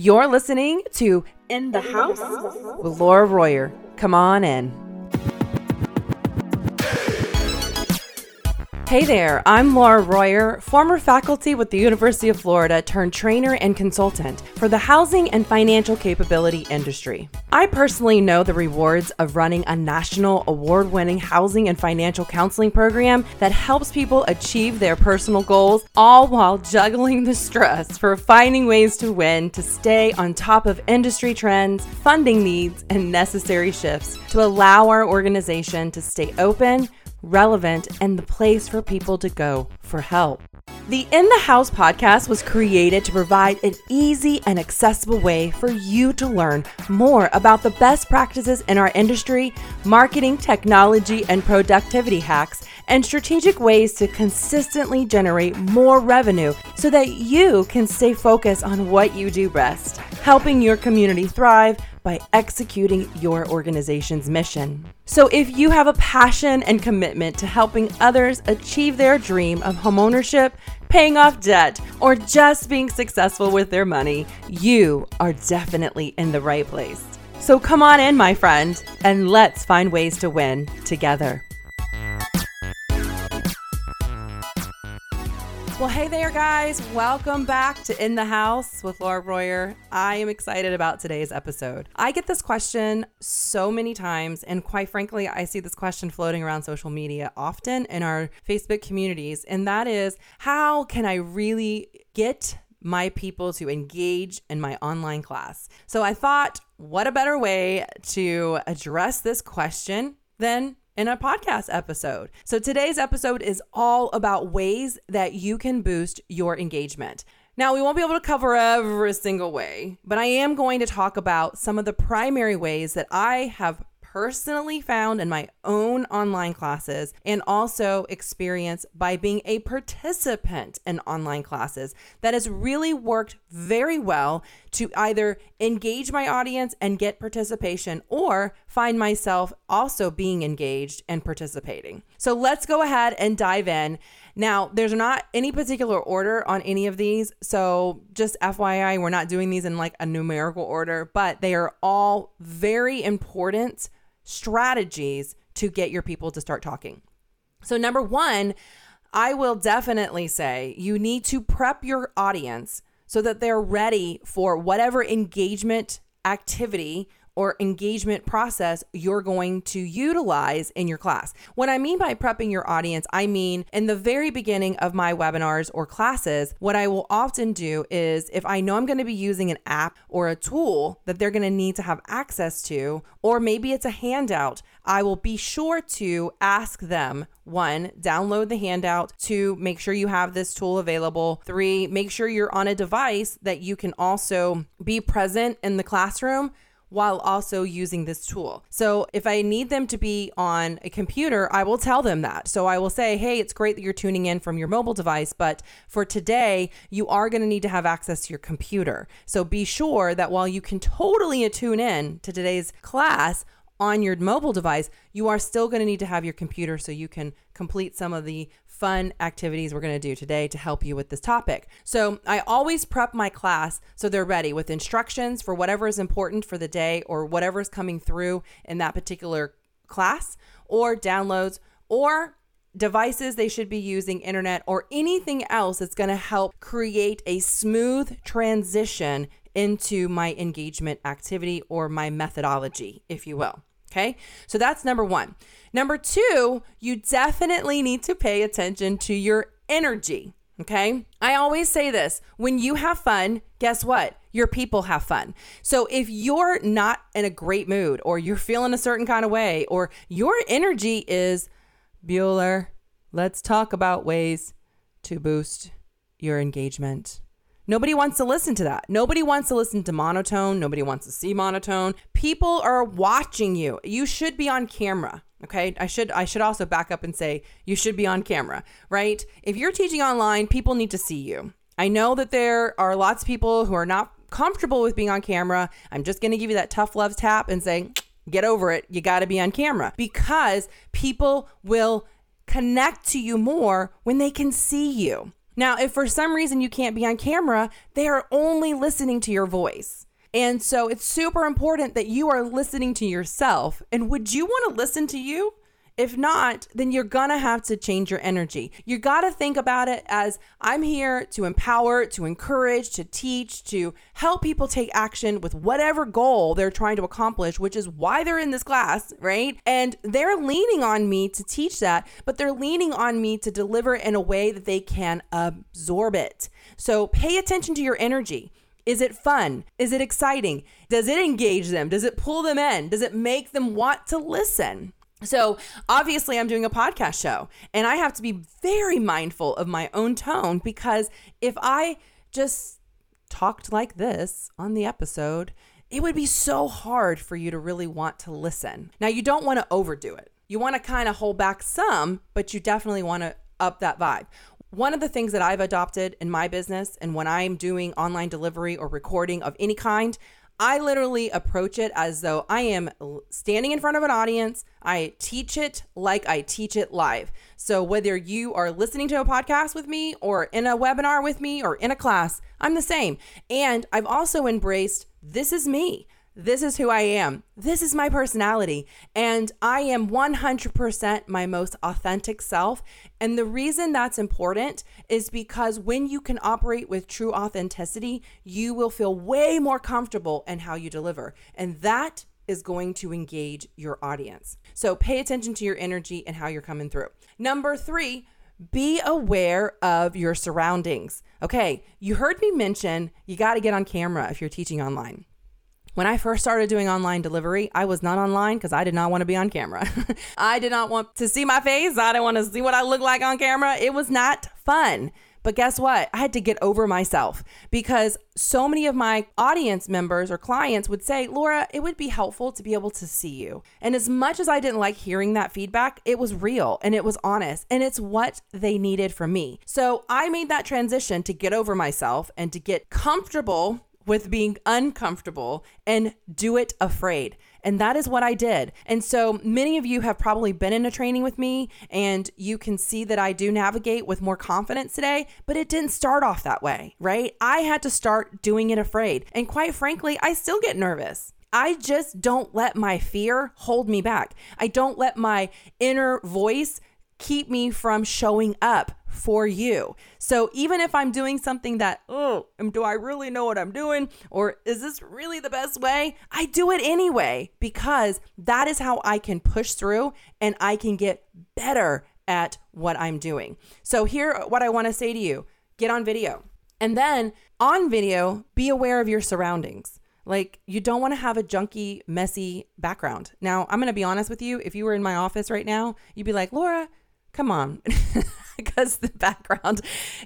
You're listening to In the House with Laura Royer. Come on in. Hey there, I'm Laura Royer, former faculty with the University of Florida turned trainer and consultant for the housing and financial capability industry. I personally know the rewards of running a national award winning housing and financial counseling program that helps people achieve their personal goals, all while juggling the stress for finding ways to win to stay on top of industry trends, funding needs, and necessary shifts to allow our organization to stay open relevant, and the place for people to go for help. The In the House podcast was created to provide an easy and accessible way for you to learn more about the best practices in our industry, marketing, technology, and productivity hacks, and strategic ways to consistently generate more revenue so that you can stay focused on what you do best, helping your community thrive by executing your organization's mission. So, if you have a passion and commitment to helping others achieve their dream of homeownership, paying off debt, or just being successful with their money, you are definitely in the right place. So, come on in, my friend, and let's find ways to win together. Well, hey there, guys. Welcome back to In the House with Laura Royer. I am excited about today's episode. I get this question so many times, and quite frankly, I see this question floating around social media often in our Facebook communities, and that is how can I really get my people to engage in my online class? So I thought, what a better way to address this question than in a podcast episode. So today's episode is all about ways that you can boost your engagement. Now, we won't be able to cover every single way, but I am going to talk about some of the primary ways that I have personally found in my own online classes and also experience by being a participant in online classes that has really worked very well to either engage my audience and get participation or find myself also being engaged and participating. So let's go ahead and dive in. Now, there's not any particular order on any of these. So, just FYI, we're not doing these in like a numerical order, but they are all very important strategies to get your people to start talking. So, number one, I will definitely say you need to prep your audience so that they're ready for whatever engagement activity or engagement process you're going to utilize in your class. What I mean by prepping your audience, I mean in the very beginning of my webinars or classes, what I will often do is if I know I'm going to be using an app or a tool that they're going to need to have access to, or maybe it's a handout, I will be sure to ask them one, download the handout. Two, make sure you have this tool available. Three, make sure you're on a device that you can also be present in the classroom while also using this tool. So if I need them to be on a computer, I will tell them that. So I will say, hey, it's great that you're tuning in from your mobile device, but for today, you are going to need to have access to your computer. So be sure that while you can totally tune in to today's class, on your mobile device, you are still going to need to have your computer so you can complete some of the fun activities we're going to do today to help you with this topic. So, I always prep my class so they're ready with instructions for whatever is important for the day or whatever is coming through in that particular class, or downloads, or devices they should be using, internet, or anything else that's going to help create a smooth transition into my engagement activity or my methodology, if you will. Okay, so that's number one. Number two, you definitely need to pay attention to your energy. Okay, I always say this when you have fun, guess what? Your people have fun. So if you're not in a great mood or you're feeling a certain kind of way or your energy is Bueller, let's talk about ways to boost your engagement. Nobody wants to listen to that. Nobody wants to listen to monotone. Nobody wants to see monotone. People are watching you. You should be on camera. Okay? I should I should also back up and say you should be on camera, right? If you're teaching online, people need to see you. I know that there are lots of people who are not comfortable with being on camera. I'm just going to give you that tough love tap and say, "Get over it. You got to be on camera." Because people will connect to you more when they can see you. Now, if for some reason you can't be on camera, they are only listening to your voice. And so it's super important that you are listening to yourself. And would you want to listen to you? If not, then you're gonna have to change your energy. You gotta think about it as I'm here to empower, to encourage, to teach, to help people take action with whatever goal they're trying to accomplish, which is why they're in this class, right? And they're leaning on me to teach that, but they're leaning on me to deliver in a way that they can absorb it. So pay attention to your energy. Is it fun? Is it exciting? Does it engage them? Does it pull them in? Does it make them want to listen? So, obviously, I'm doing a podcast show and I have to be very mindful of my own tone because if I just talked like this on the episode, it would be so hard for you to really want to listen. Now, you don't want to overdo it. You want to kind of hold back some, but you definitely want to up that vibe. One of the things that I've adopted in my business and when I'm doing online delivery or recording of any kind, I literally approach it as though I am standing in front of an audience. I teach it like I teach it live. So whether you are listening to a podcast with me or in a webinar with me or in a class, I'm the same. And I've also embraced this is me. This is who I am. This is my personality. And I am 100% my most authentic self. And the reason that's important is because when you can operate with true authenticity, you will feel way more comfortable in how you deliver. And that is going to engage your audience. So pay attention to your energy and how you're coming through. Number three, be aware of your surroundings. Okay, you heard me mention you got to get on camera if you're teaching online. When I first started doing online delivery, I was not online because I did not want to be on camera. I did not want to see my face. I didn't want to see what I look like on camera. It was not fun. But guess what? I had to get over myself because so many of my audience members or clients would say, Laura, it would be helpful to be able to see you. And as much as I didn't like hearing that feedback, it was real and it was honest and it's what they needed from me. So I made that transition to get over myself and to get comfortable with being uncomfortable and do it afraid. And that is what I did. And so many of you have probably been in a training with me and you can see that I do navigate with more confidence today, but it didn't start off that way, right? I had to start doing it afraid. And quite frankly, I still get nervous. I just don't let my fear hold me back. I don't let my inner voice keep me from showing up for you. So even if I'm doing something that, oh, do I really know what I'm doing? Or is this really the best way? I do it anyway because that is how I can push through and I can get better at what I'm doing. So here, uh, what I want to say to you get on video. And then on video, be aware of your surroundings. Like, you don't want to have a junky, messy background. Now, I'm going to be honest with you. If you were in my office right now, you'd be like, Laura, come on. because the background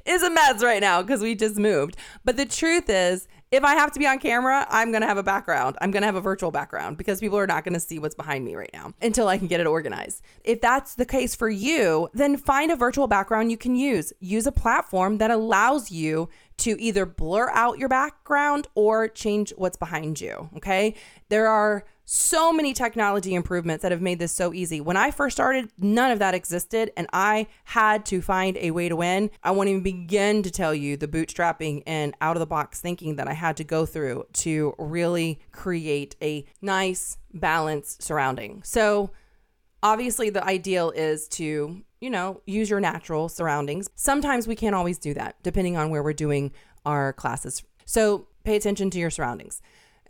is a mess right now because we just moved. But the truth is, if I have to be on camera, I'm going to have a background. I'm going to have a virtual background because people are not going to see what's behind me right now until I can get it organized. If that's the case for you, then find a virtual background you can use. Use a platform that allows you to either blur out your background or change what's behind you. Okay. There are so many technology improvements that have made this so easy. When I first started, none of that existed, and I had to find a way to win. I won't even begin to tell you the bootstrapping and out of the box thinking that I had to go through to really create a nice, balanced surrounding. So, obviously, the ideal is to you know, use your natural surroundings. Sometimes we can't always do that depending on where we're doing our classes. So pay attention to your surroundings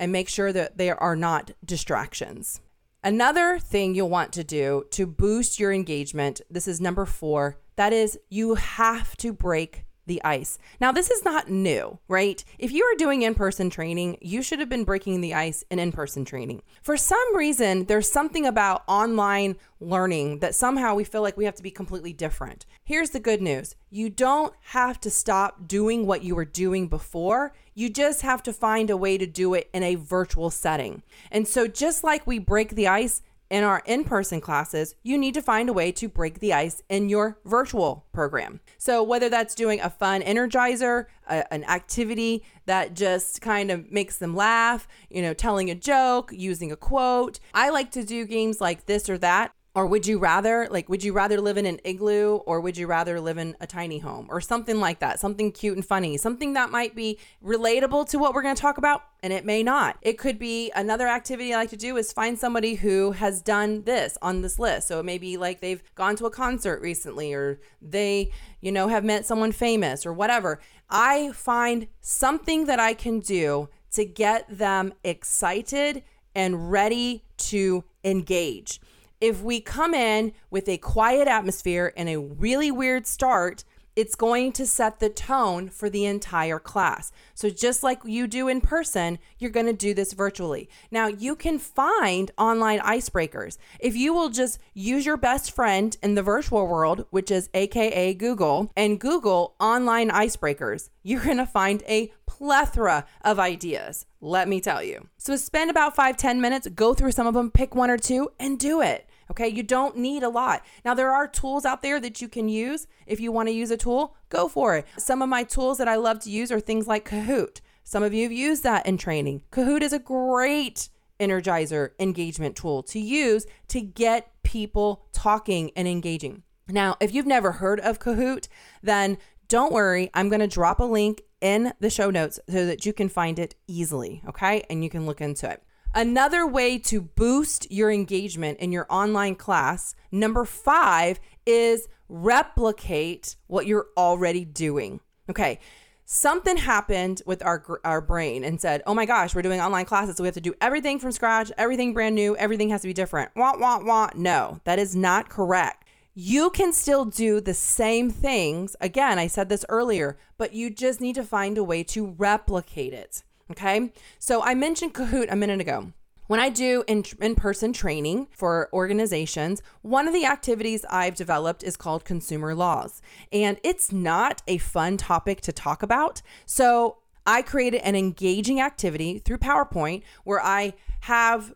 and make sure that they are not distractions. Another thing you'll want to do to boost your engagement, this is number four, that is you have to break the ice. Now, this is not new, right? If you are doing in person training, you should have been breaking the ice in in person training. For some reason, there's something about online learning that somehow we feel like we have to be completely different. Here's the good news you don't have to stop doing what you were doing before. You just have to find a way to do it in a virtual setting. And so, just like we break the ice, in our in person classes, you need to find a way to break the ice in your virtual program. So, whether that's doing a fun energizer, a, an activity that just kind of makes them laugh, you know, telling a joke, using a quote. I like to do games like this or that Or would you rather, like, would you rather live in an igloo or would you rather live in a tiny home or something like that? Something cute and funny, something that might be relatable to what we're going to talk about, and it may not. It could be another activity I like to do is find somebody who has done this on this list. So it may be like they've gone to a concert recently or they, you know, have met someone famous or whatever. I find something that I can do to get them excited and ready to engage if we come in with a quiet atmosphere and a really weird start, it's going to set the tone for the entire class. So, just like you do in person, you're going to do this virtually. Now, you can find online icebreakers. If you will just use your best friend in the virtual world, which is AKA Google, and Google online icebreakers, you're going to find a plethora of ideas, let me tell you. So, spend about five ten minutes, go through some of them, pick one or two, and do it. Okay, you don't need a lot. Now, there are tools out there that you can use. If you want to use a tool, go for it. Some of my tools that I love to use are things like Kahoot. Some of you have used that in training. Kahoot is a great energizer engagement tool to use to get people talking and engaging. Now, if you've never heard of Kahoot, then don't worry. I'm going to drop a link in the show notes so that you can find it easily. Okay. And you can look into it. Another way to boost your engagement in your online class, number five, is replicate what you're already doing. Okay. Something happened with our our brain and said, "Oh my gosh, we're doing online classes, so we have to do everything from scratch, everything brand new, everything has to be different." Wah wah wah. No, that is not correct. You can still do the same things. Again, I said this earlier, but you just need to find a way to replicate it. Okay. So I mentioned Kahoot a minute ago. When I do in, in person training for organizations, one of the activities I've developed is called consumer laws. And it's not a fun topic to talk about. So I created an engaging activity through PowerPoint where I have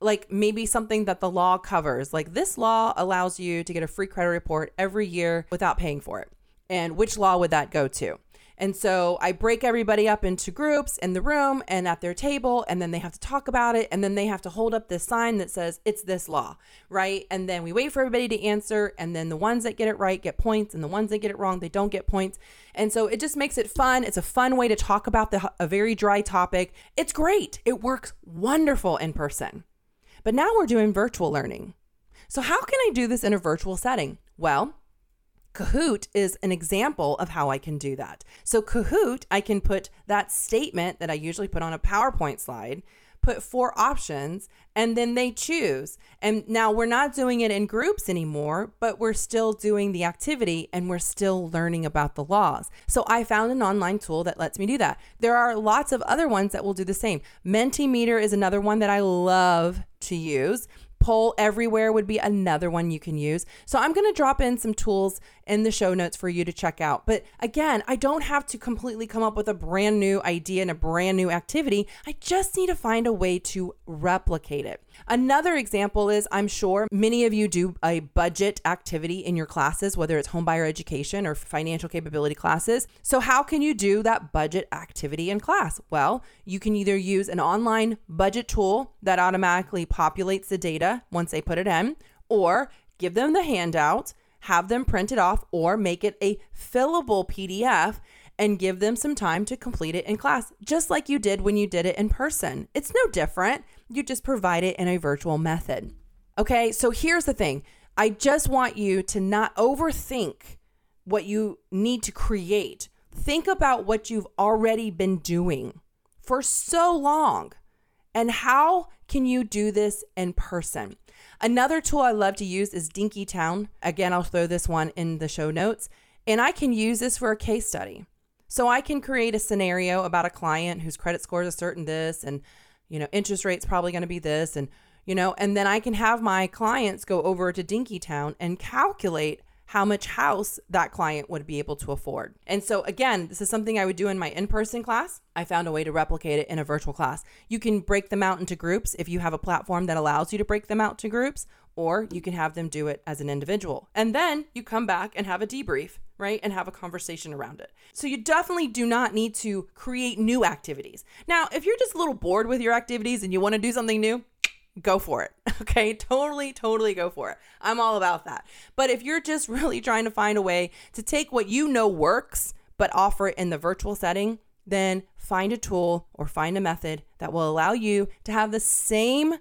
like maybe something that the law covers. Like this law allows you to get a free credit report every year without paying for it. And which law would that go to? And so I break everybody up into groups in the room and at their table, and then they have to talk about it. And then they have to hold up this sign that says, it's this law, right? And then we wait for everybody to answer. And then the ones that get it right get points, and the ones that get it wrong, they don't get points. And so it just makes it fun. It's a fun way to talk about the, a very dry topic. It's great. It works wonderful in person. But now we're doing virtual learning. So, how can I do this in a virtual setting? Well, Kahoot is an example of how I can do that. So, Kahoot, I can put that statement that I usually put on a PowerPoint slide, put four options, and then they choose. And now we're not doing it in groups anymore, but we're still doing the activity and we're still learning about the laws. So, I found an online tool that lets me do that. There are lots of other ones that will do the same. Mentimeter is another one that I love to use. Poll Everywhere would be another one you can use. So I'm going to drop in some tools in the show notes for you to check out. But again, I don't have to completely come up with a brand new idea and a brand new activity. I just need to find a way to replicate it. Another example is I'm sure many of you do a budget activity in your classes, whether it's homebuyer education or financial capability classes. So, how can you do that budget activity in class? Well, you can either use an online budget tool that automatically populates the data once they put it in, or give them the handout, have them print it off, or make it a fillable PDF and give them some time to complete it in class, just like you did when you did it in person. It's no different. You just provide it in a virtual method. Okay, so here's the thing I just want you to not overthink what you need to create. Think about what you've already been doing for so long and how can you do this in person? Another tool I love to use is Dinkytown. Again, I'll throw this one in the show notes. And I can use this for a case study. So I can create a scenario about a client whose credit score is a certain this and you know interest rate's probably going to be this and you know and then I can have my clients go over to Dinkytown and calculate how much house that client would be able to afford. And so, again, this is something I would do in my in person class. I found a way to replicate it in a virtual class. You can break them out into groups if you have a platform that allows you to break them out to groups, or you can have them do it as an individual. And then you come back and have a debrief, right? And have a conversation around it. So you definitely do not need to create new activities. Now, if you're just a little bored with your activities and you want to do something new, go for it. Okay. Totally, totally go for it. I'm all about that. But if you're just really trying to find a way to take what you know works, but offer it in the virtual setting, then find a tool or find a method that will allow you to have the same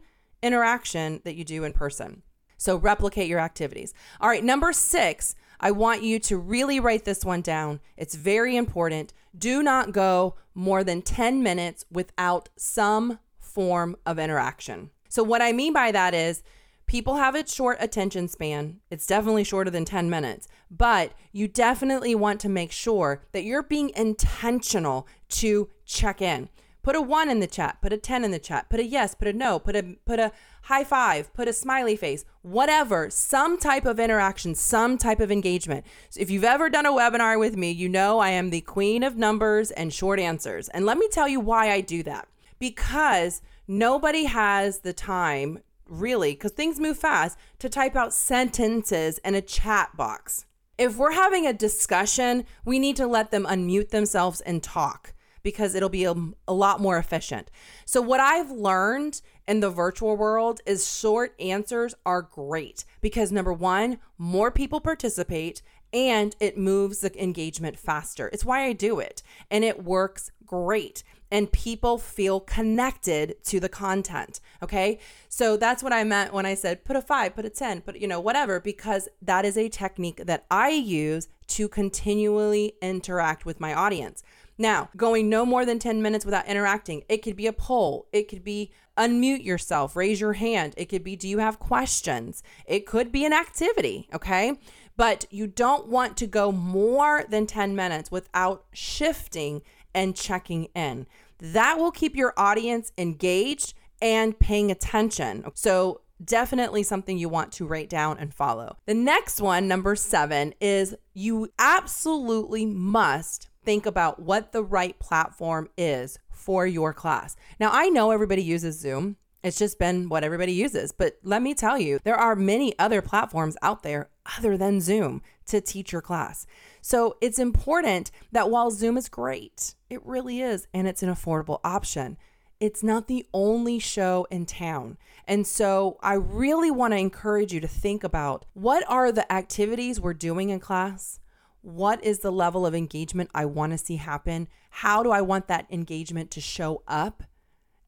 interaction that you do in person. So replicate your activities. All right. Number six, I want you to really write this one down. It's very important. Do not go more than 10 minutes without some form of interaction. So, what I mean by that is people have a short attention span. It's definitely shorter than 10 minutes, but you definitely want to make sure that you're being intentional to check in. Put a 1 in the chat, put a 10 in the chat, put a yes, put a no, put a put a high five, put a smiley face, whatever, some type of interaction, some type of engagement. So if you've ever done a webinar with me, you know I am the queen of numbers and short answers. And let me tell you why I do that. Because nobody has the time really because things move fast to type out sentences in a chat box. If we're having a discussion, we need to let them unmute themselves and talk because it'll be a, a, lot more efficient. So, what I've learned in the virtual world is short answers are great because number one, more people participate and it moves the engagement faster. It's why I do it and it works great and people feel connected to the content. Okay. So that's what I meant when I said put a five, put a 10, put, you know, whatever, because that is a technique that I use to continually interact with my audience. Now, going no more than 10 minutes without interacting, it could be a poll, it could be unmute yourself, raise your hand, it could be do you have questions, it could be an activity. Okay. But you don't want to go more than 10 minutes without shifting and checking in. That will keep your audience engaged and paying attention. So, definitely something you want to write down and follow. The next one, number seven, is you absolutely must think about what the right platform is for your class. Now, I know everybody uses Zoom. It's just been what everybody uses. But let me tell you, there are many other platforms out there other than Zoom to teach your class. So it's important that while Zoom is great, it really is, and it's an affordable option, it's not the only show in town. And so I really want to encourage you to think about what are the activities we're doing in class? What is the level of engagement I want to see happen? How do I want that engagement to show up?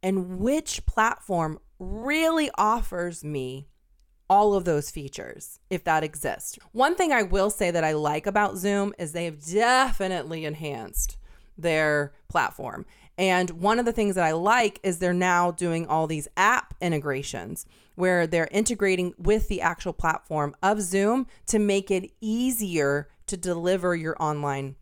And which platform really offers me all of those features if that exists. One thing I will say that I like about Zoom is they have definitely enhanced their platform. And one of the things that I like is they're now doing all these app integrations where they're integrating with the actual platform of Zoom to make it easier to deliver your online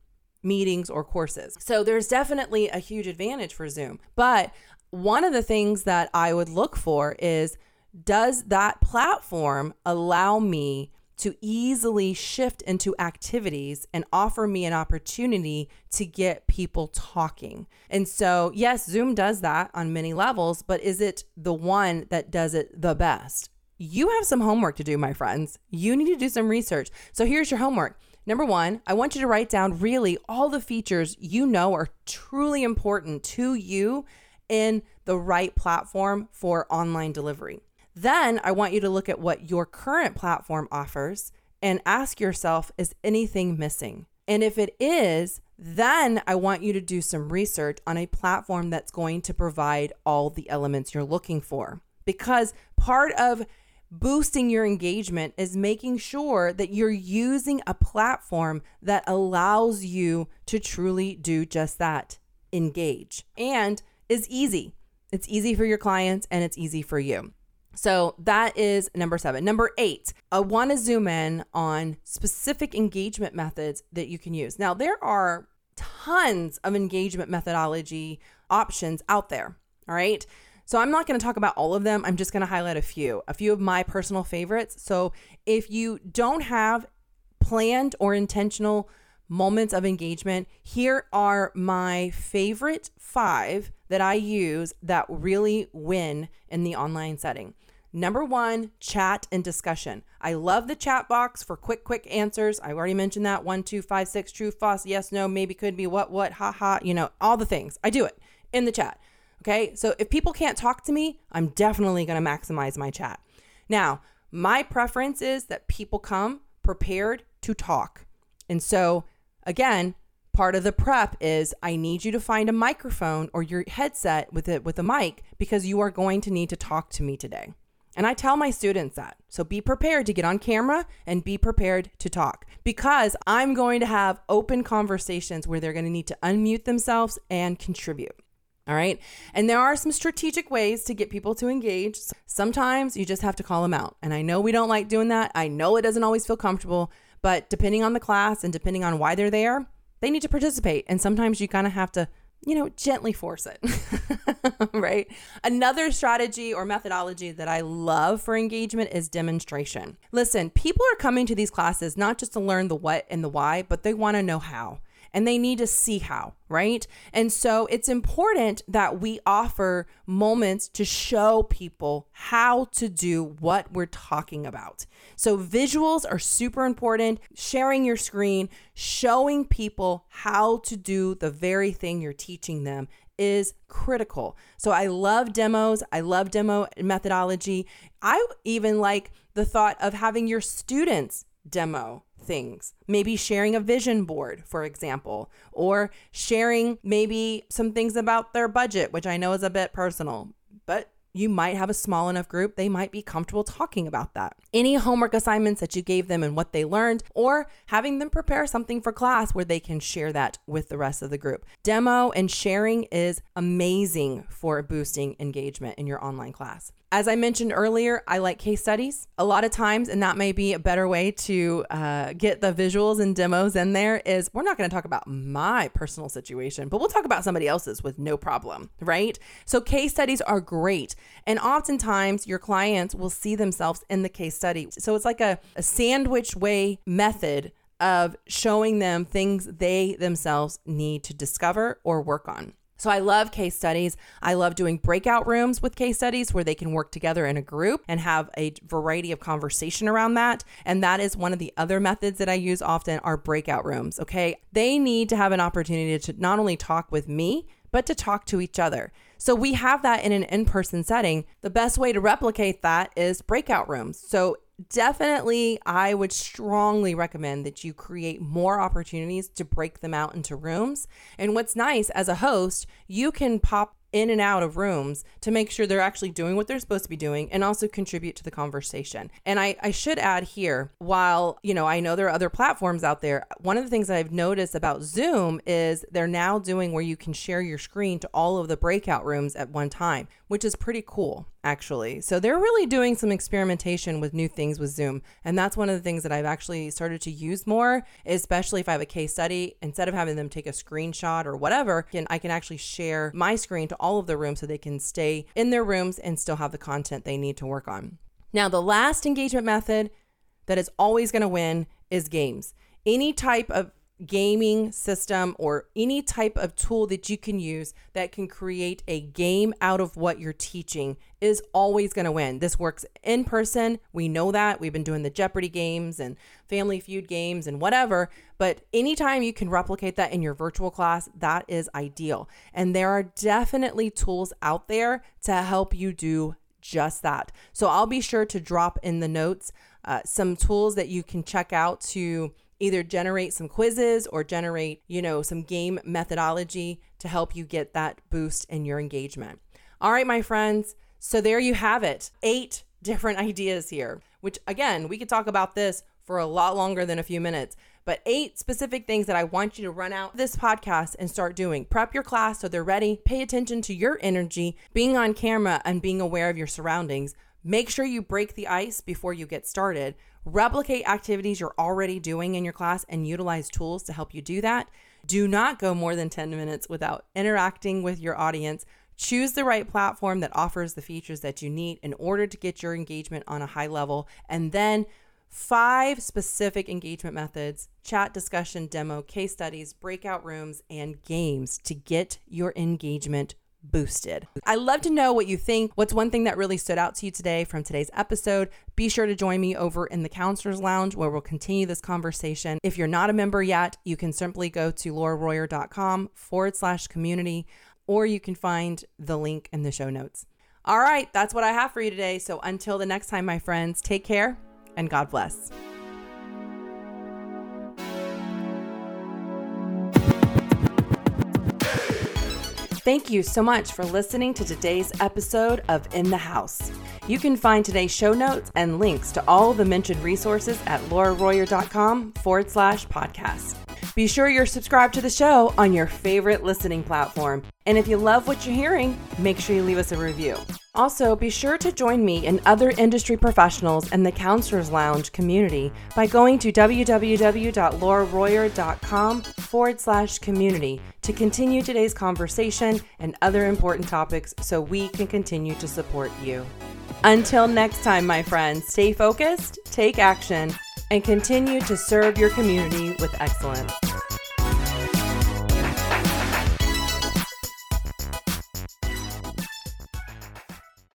meetings or courses. So there's definitely a huge advantage for Zoom. But one of the things that I would look for is does that platform allow me to easily shift into activities and offer me an opportunity to get people talking. And so, yes, Zoom does that on many levels, but is it the one that does it the best? You have some homework to do, my friends. You need to do some research. So, here's your homework. Number one, I want you to write down really all the features you know are truly important to you in the right platform for online delivery. Then I want you to look at what your current platform offers and ask yourself is anything missing? And if it is, then I want you to do some research on a platform that's going to provide all the elements you're looking for. Because part of boosting your engagement is making sure that you're using a platform that allows you to truly do just that engage and is easy. It's easy for your clients and it's easy for you. So that is number seven. Number eight, I want to zoom in on specific engagement methods that you can use. Now, there are tons of engagement methodology options out there. All right. So I'm not going to talk about all of them. I'm just going to highlight a few, a few of my personal favorites. So if you don't have planned or intentional moments of engagement, here are my favorite five that I use that really win in the online setting. Number one, chat and discussion. I love the chat box for quick, quick answers. I already mentioned that one, two, five, six, true, false, yes, no, maybe, could be, what, what, ha, ha, you know, all the things. I do it in the chat. Okay. So if people can't talk to me, I'm definitely going to maximize my chat. Now, my preference is that people come prepared to talk. And so, again, part of the prep is I need you to find a microphone or your headset with it with a mic because you are going to need to talk to me today. And I tell my students that. So be prepared to get on camera and be prepared to talk because I'm going to have open conversations where they're going to need to unmute themselves and contribute. All right. And there are some strategic ways to get people to engage. Sometimes you just have to call them out. And I know we don't like doing that. I know it doesn't always feel comfortable, but depending on the class and depending on why they're there, they need to participate. And sometimes you kind of have to, you know, gently force it. right. Another strategy or methodology that I love for engagement is demonstration. Listen, people are coming to these classes not just to learn the what and the why, but they want to know how and they need to see how, right? And so it's important that we offer moments to show people how to do what we're talking about. So visuals are super important. Sharing your screen, showing people how to do the very thing you're teaching them is critical. So I love demos. I love demo methodology. I even like the thought of having your students demo things. Maybe sharing a vision board, for example, or sharing maybe some things about their budget, which I know is a bit personal, but you might have a small enough group, they might be comfortable talking about that. Any homework assignments that you gave them and what they learned, or having them prepare something for class where they can share that with the rest of the group. Demo and sharing is amazing for boosting engagement in your online class. As I mentioned earlier, I like case studies a lot of times, and that may be a better way to uh, get the visuals and demos in there. Is we're not going to talk about my personal situation, but we'll talk about somebody else's with no problem, right? So, case studies are great, and oftentimes your clients will see themselves in the case study. So, it's like a, a sandwich way method of showing them things they themselves need to discover or work on. So I love case studies. I love doing breakout rooms with case studies where they can work together in a group and have a variety of conversation around that. And that is one of the other methods that I use often are breakout rooms. Okay. They need to have an opportunity to not only talk with me, but to talk to each other. So we have that in an in person setting. The best way to replicate that is breakout rooms. So definitely, I would strongly recommend that you create more opportunities to break them out into rooms. And what's nice as a host, you can pop in and out of rooms to make sure they're actually doing what they're supposed to be doing and also contribute to the conversation. And I, I should add here, while, you know, I know there are other platforms out there, one of the things that I've noticed about Zoom is they're now doing where you can share your screen to all of the breakout rooms at one time, which is pretty cool, actually. So they're really doing some experimentation with new things with Zoom. And that's one of the things that I've actually started to use more, especially if I have a case study, instead of having them take a screenshot or whatever, can I can actually share my screen to all of the rooms so they can stay in their rooms and still have the content they need to work on. Now, the last engagement method that is always going to win is games. Any type of gaming system or any type of tool that you can use that can create a game out of what you're teaching is always going to win. This works in person. We know that. We've been doing the Jeopardy games and Family Feud games and whatever. But anytime you can replicate that in your virtual class, that is ideal. And there are definitely tools out there to help you do just that. So I'll be sure to drop in the notes uh, some tools that you can check out to either generate some quizzes or generate, you know, some game methodology to help you get that boost in your engagement. All right, my friends. So there you have it. Eight different ideas here, which again, we could talk about this for a lot longer than a few minutes, but eight specific things that I want you to run out this podcast and start doing. Prep your class so they're ready. Pay attention to your energy, being on camera and being aware of your surroundings. Make sure you break the ice before you get started. Replicate activities you're already doing in your class and utilize tools to help you do that. Do not go more than 10 minutes without interacting with your audience. Choose the right platform that offers the features that you need in order to get your engagement on a high level. And then five specific engagement methods chat, discussion, demo, case studies, breakout rooms, and games to get your engagement boosted. I love to know what you think. What's one thing that really stood out to you today from today's episode? Be sure to join me over in the Counselors Lounge where we'll continue this conversation. If you're not a member yet, you can simply go to lauraroyer.com forward slash community. or you can find the link in the show notes. All right, that's what I have for you today. So until the next time, my friends, take care and God bless. Thank you so much for listening to today's episode of In the House. You can find today's show notes and links to all the mentioned resources at lauraroyer.com forward slash podcast. Be sure you're subscribed to the show on your favorite listening platform. And if you love what you're hearing, make sure you leave us a review. Also, be sure to join me and other industry professionals in the Counselors Lounge community by going to www.lauraroyer.com forward slash community to continue today's conversation and other important topics so we can continue to support you. Until next time, my friends, stay focused, take action, and continue to serve your community with excellence.